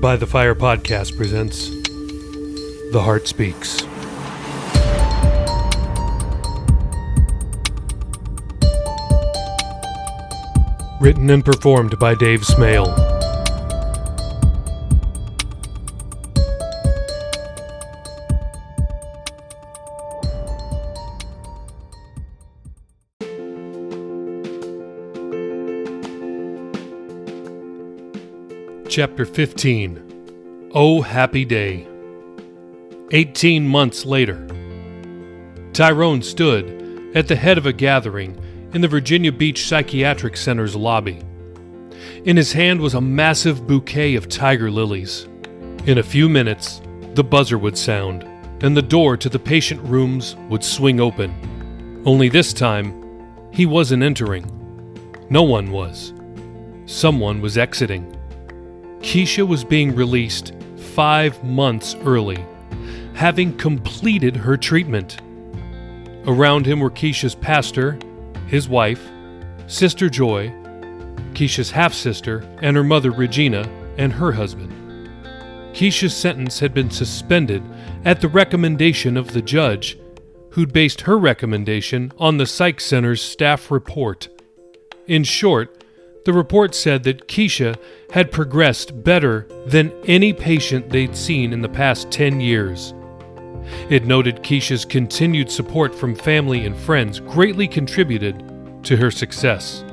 By the Fire podcast presents The Heart Speaks. Written and performed by Dave Smale. Chapter 15 Oh Happy Day. 18 months later, Tyrone stood at the head of a gathering in the Virginia Beach Psychiatric Center's lobby. In his hand was a massive bouquet of tiger lilies. In a few minutes, the buzzer would sound, and the door to the patient rooms would swing open. Only this time, he wasn't entering. No one was. Someone was exiting. Keisha was being released five months early, having completed her treatment. Around him were Keisha's pastor, his wife, Sister Joy, Keisha's half sister, and her mother Regina, and her husband. Keisha's sentence had been suspended at the recommendation of the judge, who'd based her recommendation on the Psych Center's staff report. In short, the report said that Keisha had progressed better than any patient they'd seen in the past 10 years. It noted Keisha's continued support from family and friends greatly contributed to her success.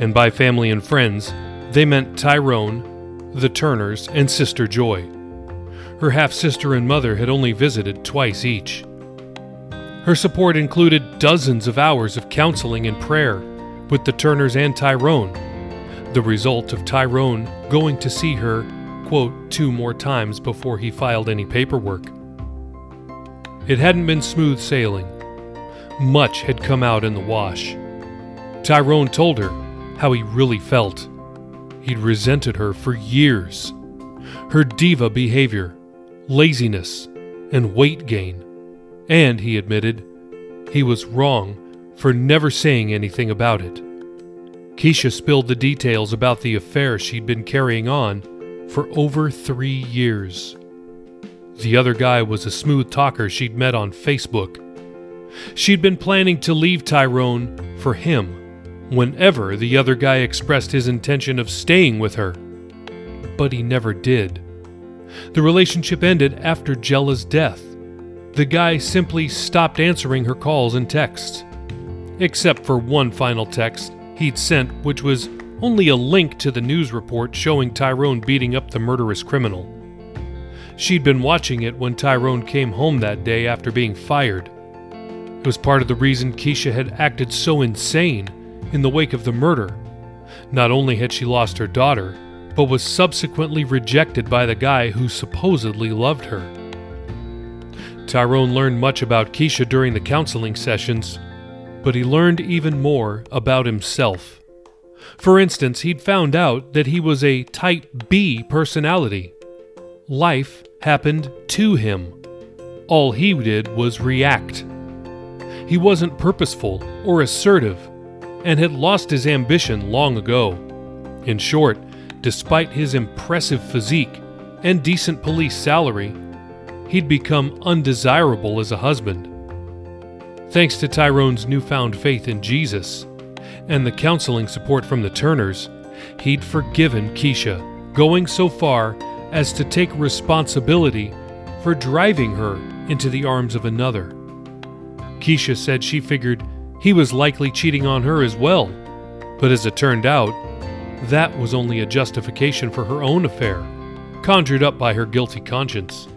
And by family and friends, they meant Tyrone, the Turners, and Sister Joy. Her half sister and mother had only visited twice each. Her support included dozens of hours of counseling and prayer with the Turners and Tyrone, the result of Tyrone going to see her, quote, two more times before he filed any paperwork. It hadn't been smooth sailing. Much had come out in the wash. Tyrone told her how he really felt. He'd resented her for years. Her diva behavior, laziness, and weight gain. And, he admitted, he was wrong for never saying anything about it. Keisha spilled the details about the affair she'd been carrying on for over three years. The other guy was a smooth talker she'd met on Facebook. She'd been planning to leave Tyrone for him whenever the other guy expressed his intention of staying with her. But he never did. The relationship ended after Jella's death. The guy simply stopped answering her calls and texts except for one final text he'd sent, which was only a link to the news report showing Tyrone beating up the murderous criminal. She'd been watching it when Tyrone came home that day after being fired. It was part of the reason Keisha had acted so insane in the wake of the murder. Not only had she lost her daughter, but was subsequently rejected by the guy who supposedly loved her. Tyrone learned much about Keisha during the counseling sessions, but he learned even more about himself. For instance, he'd found out that he was a type B personality. Life happened to him. All he did was react. He wasn't purposeful or assertive and had lost his ambition long ago. In short, despite his impressive physique and decent police salary, he'd become undesirable as a husband. Thanks to Tyrone's newfound faith in Jesus and the counseling support from the Turners, he'd forgiven Keisha, going so far as to take responsibility for driving her into the arms of another. Keisha said she figured he was likely cheating on her as well, but as it turned out, that was only a justification for her own affair, conjured up by her guilty conscience.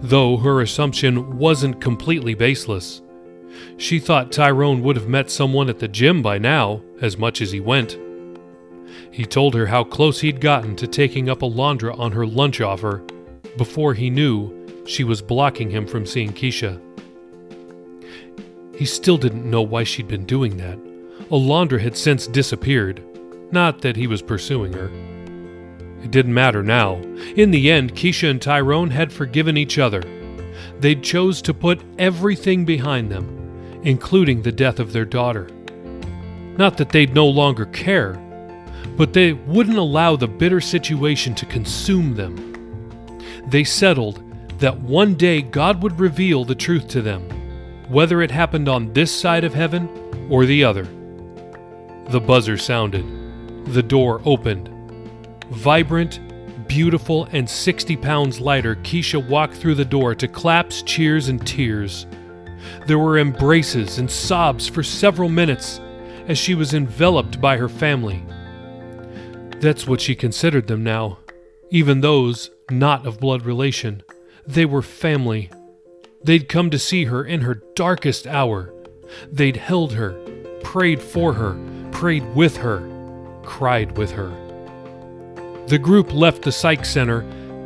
Though her assumption wasn't completely baseless, she thought Tyrone would have met someone at the gym by now, as much as he went. He told her how close he'd gotten to taking up Alondra on her lunch offer before he knew she was blocking him from seeing Keisha. He still didn't know why she'd been doing that. Alondra had since disappeared, not that he was pursuing her. It didn't matter now. In the end, Keisha and Tyrone had forgiven each other. They'd chose to put everything behind them including the death of their daughter. Not that they'd no longer care, but they wouldn't allow the bitter situation to consume them. They settled that one day God would reveal the truth to them, whether it happened on this side of heaven or the other. The buzzer sounded. The door opened. Vibrant, beautiful, and 60 pounds lighter, Keisha walked through the door to claps, cheers, and tears. There were embraces and sobs for several minutes as she was enveloped by her family. That's what she considered them now, even those not of blood relation. They were family. They'd come to see her in her darkest hour. They'd held her, prayed for her, prayed with her, cried with her. The group left the psych center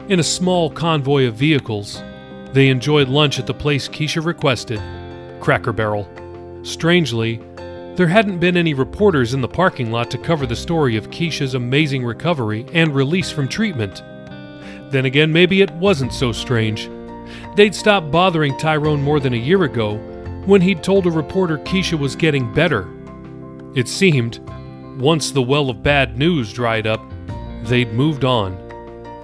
in a small convoy of vehicles. They enjoyed lunch at the place Keisha requested Cracker Barrel. Strangely, there hadn't been any reporters in the parking lot to cover the story of Keisha's amazing recovery and release from treatment. Then again, maybe it wasn't so strange. They'd stopped bothering Tyrone more than a year ago when he'd told a reporter Keisha was getting better. It seemed, once the well of bad news dried up, they'd moved on.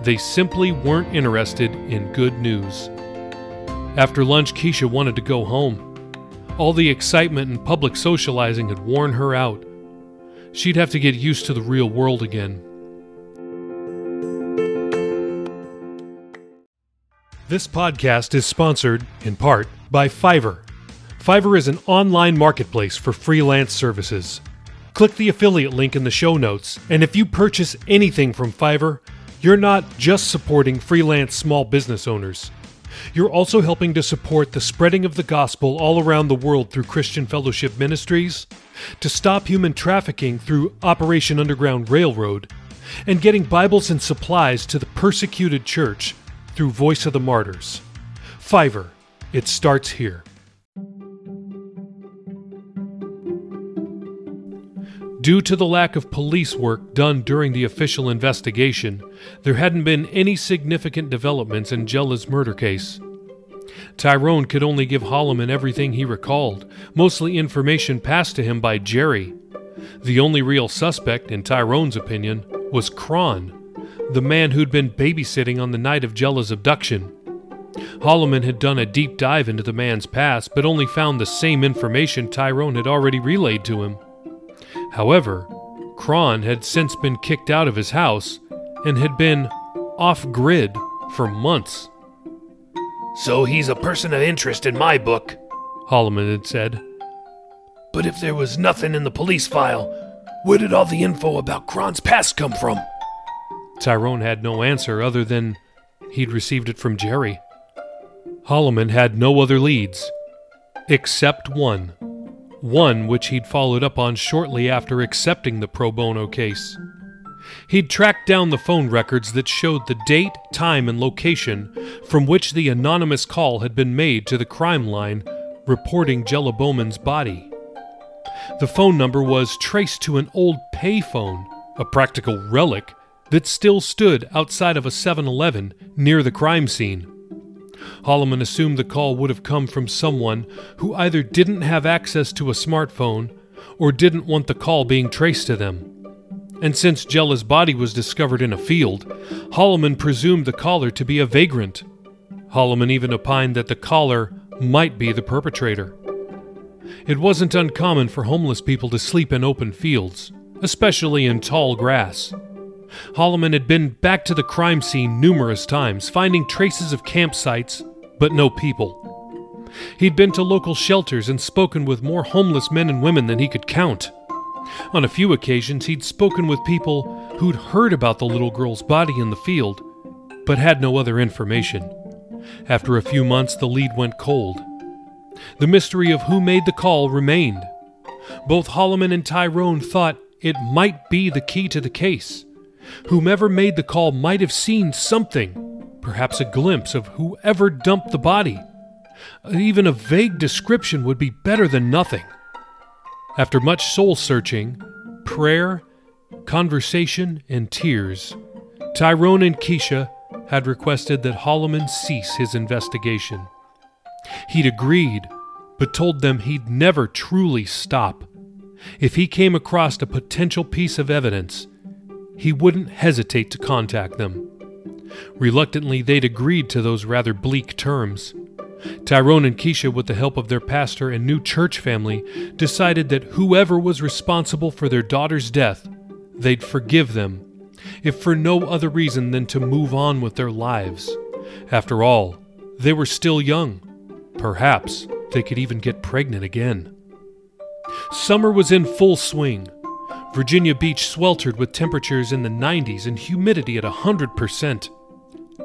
They simply weren't interested in good news. After lunch, Keisha wanted to go home. All the excitement and public socializing had worn her out. She'd have to get used to the real world again. This podcast is sponsored, in part, by Fiverr. Fiverr is an online marketplace for freelance services. Click the affiliate link in the show notes, and if you purchase anything from Fiverr, you're not just supporting freelance small business owners. You're also helping to support the spreading of the gospel all around the world through Christian Fellowship Ministries, to stop human trafficking through Operation Underground Railroad, and getting Bibles and supplies to the persecuted church through Voice of the Martyrs. Fiverr, it starts here. Due to the lack of police work done during the official investigation, there hadn't been any significant developments in Jella's murder case. Tyrone could only give Holloman everything he recalled, mostly information passed to him by Jerry. The only real suspect, in Tyrone's opinion, was Kron, the man who'd been babysitting on the night of Jella's abduction. Holloman had done a deep dive into the man's past, but only found the same information Tyrone had already relayed to him. However, Kron had since been kicked out of his house and had been off grid for months. So he's a person of interest in my book, Holloman had said. But if there was nothing in the police file, where did all the info about Kron's past come from? Tyrone had no answer other than he'd received it from Jerry. Holloman had no other leads, except one. One which he'd followed up on shortly after accepting the pro bono case. He'd tracked down the phone records that showed the date, time, and location from which the anonymous call had been made to the crime line reporting Jella Bowman's body. The phone number was traced to an old payphone, a practical relic that still stood outside of a 7 Eleven near the crime scene. Holloman assumed the call would have come from someone who either didn't have access to a smartphone or didn't want the call being traced to them. And since Jella's body was discovered in a field, Holloman presumed the caller to be a vagrant. Holloman even opined that the caller might be the perpetrator. It wasn't uncommon for homeless people to sleep in open fields, especially in tall grass. Holloman had been back to the crime scene numerous times, finding traces of campsites, but no people. He'd been to local shelters and spoken with more homeless men and women than he could count. On a few occasions, he'd spoken with people who'd heard about the little girl's body in the field, but had no other information. After a few months, the lead went cold. The mystery of who made the call remained. Both Holloman and Tyrone thought it might be the key to the case. Whomever made the call might have seen something, perhaps a glimpse of whoever dumped the body. Even a vague description would be better than nothing. After much soul searching, prayer, conversation, and tears, Tyrone and Keisha had requested that Holloman cease his investigation. He'd agreed, but told them he'd never truly stop. If he came across a potential piece of evidence, he wouldn't hesitate to contact them. Reluctantly, they'd agreed to those rather bleak terms. Tyrone and Keisha, with the help of their pastor and new church family, decided that whoever was responsible for their daughter's death, they'd forgive them, if for no other reason than to move on with their lives. After all, they were still young. Perhaps they could even get pregnant again. Summer was in full swing. Virginia Beach sweltered with temperatures in the 90s and humidity at 100%.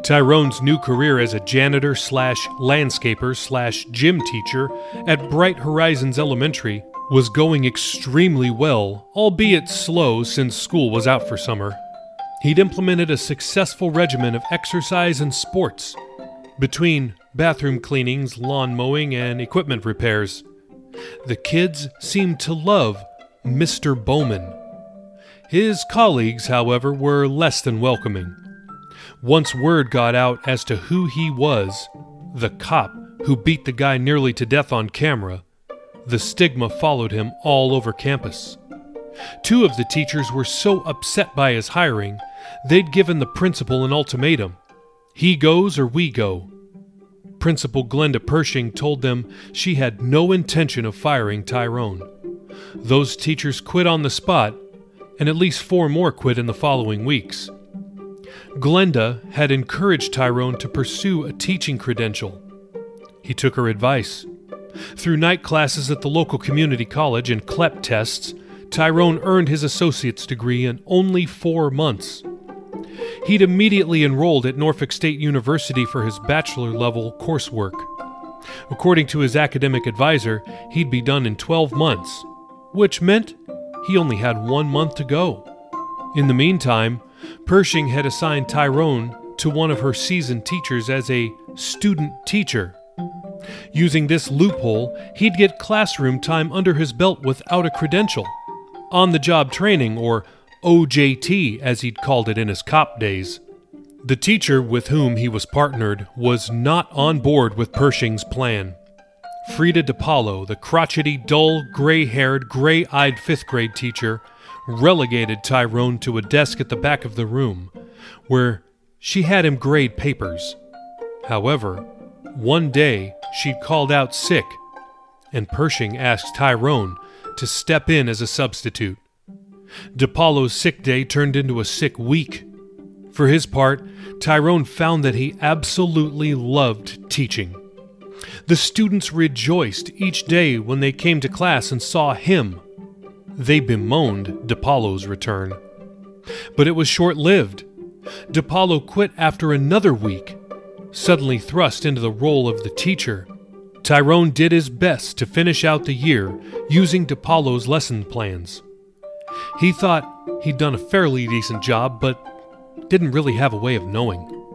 Tyrone's new career as a janitor slash landscaper slash gym teacher at Bright Horizons Elementary was going extremely well, albeit slow since school was out for summer. He'd implemented a successful regimen of exercise and sports, between bathroom cleanings, lawn mowing, and equipment repairs. The kids seemed to love Mr. Bowman. His colleagues, however, were less than welcoming. Once word got out as to who he was, the cop who beat the guy nearly to death on camera, the stigma followed him all over campus. Two of the teachers were so upset by his hiring, they'd given the principal an ultimatum he goes or we go. Principal Glenda Pershing told them she had no intention of firing Tyrone. Those teachers quit on the spot, and at least four more quit in the following weeks. Glenda had encouraged Tyrone to pursue a teaching credential. He took her advice. Through night classes at the local community college and CLEP tests, Tyrone earned his associate's degree in only four months. He'd immediately enrolled at Norfolk State University for his bachelor level coursework. According to his academic advisor, he'd be done in 12 months, which meant he only had one month to go. In the meantime, Pershing had assigned Tyrone to one of her seasoned teachers as a student teacher. Using this loophole, he'd get classroom time under his belt without a credential. On the job training, or OJT as he'd called it in his cop days. The teacher with whom he was partnered was not on board with Pershing's plan. Frida DePaulo, the crotchety, dull, gray haired, gray eyed fifth grade teacher, relegated Tyrone to a desk at the back of the room, where she had him grade papers. However, one day she'd called out sick, and Pershing asked Tyrone to step in as a substitute. DePaulo's sick day turned into a sick week. For his part, Tyrone found that he absolutely loved teaching. The students rejoiced each day when they came to class and saw him. They bemoaned DePaulo's return. But it was short lived. DePaulo quit after another week, suddenly thrust into the role of the teacher. Tyrone did his best to finish out the year using DePaulo's lesson plans. He thought he'd done a fairly decent job, but didn't really have a way of knowing.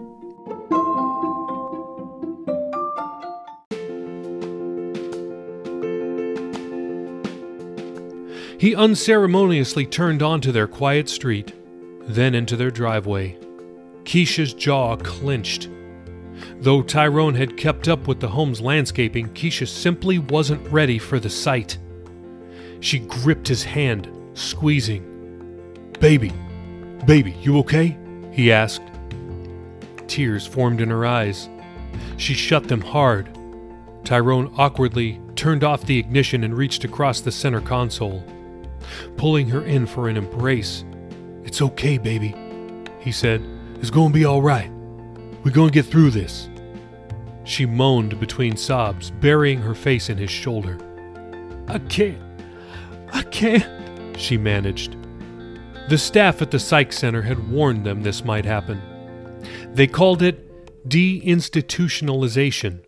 He unceremoniously turned onto their quiet street, then into their driveway. Keisha's jaw clenched. Though Tyrone had kept up with the home's landscaping, Keisha simply wasn't ready for the sight. She gripped his hand, squeezing. Baby, baby, you okay? he asked. Tears formed in her eyes. She shut them hard. Tyrone awkwardly turned off the ignition and reached across the center console, pulling her in for an embrace. It's okay, baby, he said. It's gonna be all right. We're gonna get through this. She moaned between sobs, burying her face in his shoulder. I can't. I can't she managed. The staff at the psych center had warned them this might happen. They called it deinstitutionalization.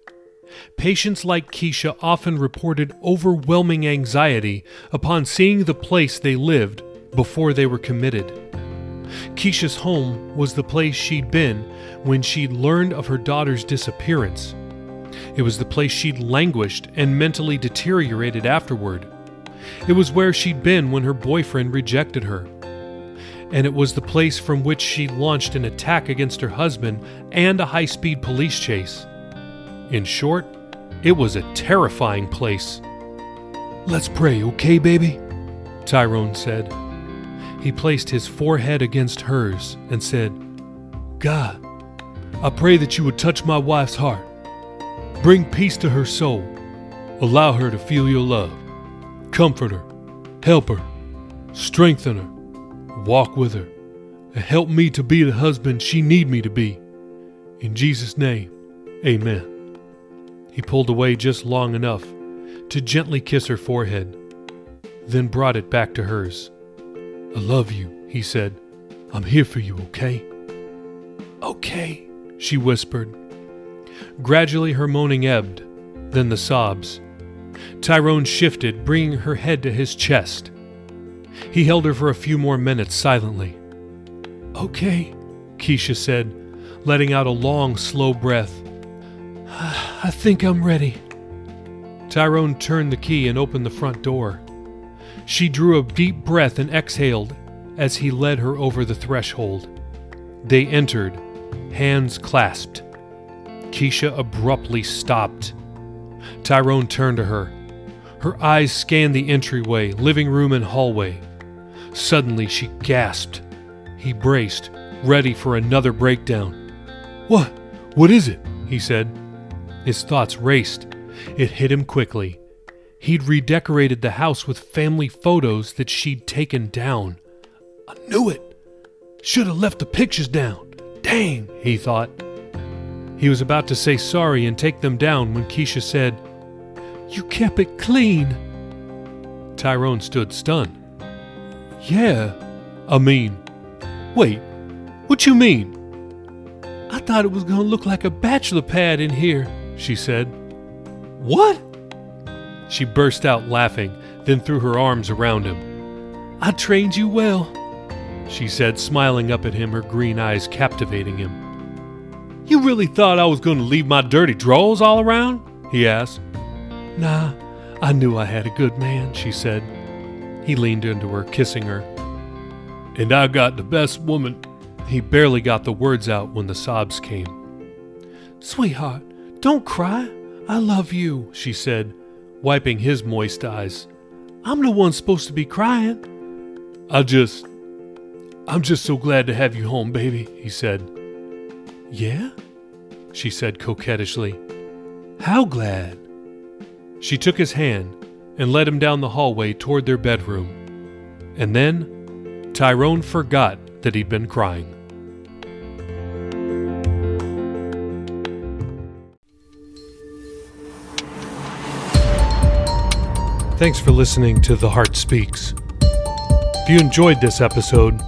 Patients like Keisha often reported overwhelming anxiety upon seeing the place they lived before they were committed. Keisha's home was the place she'd been when she'd learned of her daughter's disappearance. It was the place she'd languished and mentally deteriorated afterward. It was where she'd been when her boyfriend rejected her. And it was the place from which she launched an attack against her husband and a high speed police chase. In short, it was a terrifying place. Let's pray, okay, baby? Tyrone said. He placed his forehead against hers and said, God, I pray that you would touch my wife's heart. Bring peace to her soul. Allow her to feel your love. Comfort her. Help her. Strengthen her. Walk with her. And help me to be the husband she need me to be. In Jesus' name, amen. He pulled away just long enough to gently kiss her forehead, then brought it back to hers. I love you, he said. I'm here for you, okay? Okay, she whispered. Gradually her moaning ebbed, then the sobs. Tyrone shifted, bringing her head to his chest. He held her for a few more minutes silently. Okay, Keisha said, letting out a long, slow breath. I think I'm ready. Tyrone turned the key and opened the front door. She drew a deep breath and exhaled as he led her over the threshold. They entered, hands clasped. Keisha abruptly stopped. Tyrone turned to her. Her eyes scanned the entryway, living room, and hallway. Suddenly she gasped. He braced, ready for another breakdown. What? What is it? he said. His thoughts raced. It hit him quickly. He'd redecorated the house with family photos that she'd taken down. I knew it. Should have left the pictures down. Dang, he thought. He was about to say sorry and take them down when Keisha said, You kept it clean. Tyrone stood stunned. Yeah, I mean, wait, what you mean? I thought it was to look like a bachelor pad in here, she said. What? She burst out laughing, then threw her arms around him. I trained you well, she said, smiling up at him, her green eyes captivating him. You really thought I was going to leave my dirty drawers all around? he asked. Nah, I knew I had a good man, she said. He leaned into her, kissing her. And I got the best woman. He barely got the words out when the sobs came. Sweetheart, don't cry. I love you, she said, wiping his moist eyes. I'm the one supposed to be crying. I just. I'm just so glad to have you home, baby, he said. Yeah? She said coquettishly. How glad? She took his hand and led him down the hallway toward their bedroom. And then Tyrone forgot that he'd been crying. Thanks for listening to The Heart Speaks. If you enjoyed this episode,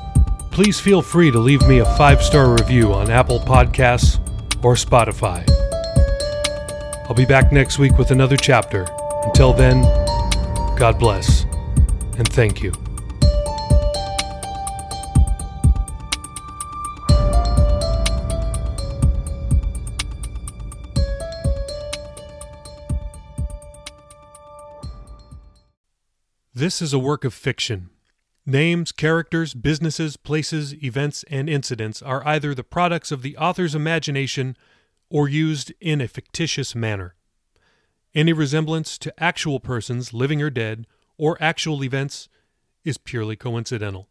please feel free to leave me a five star review on Apple Podcasts or Spotify. I'll be back next week with another chapter. Until then, God bless and thank you. This is a work of fiction. Names, characters, businesses, places, events, and incidents are either the products of the author's imagination or used in a fictitious manner. Any resemblance to actual persons, living or dead, or actual events is purely coincidental.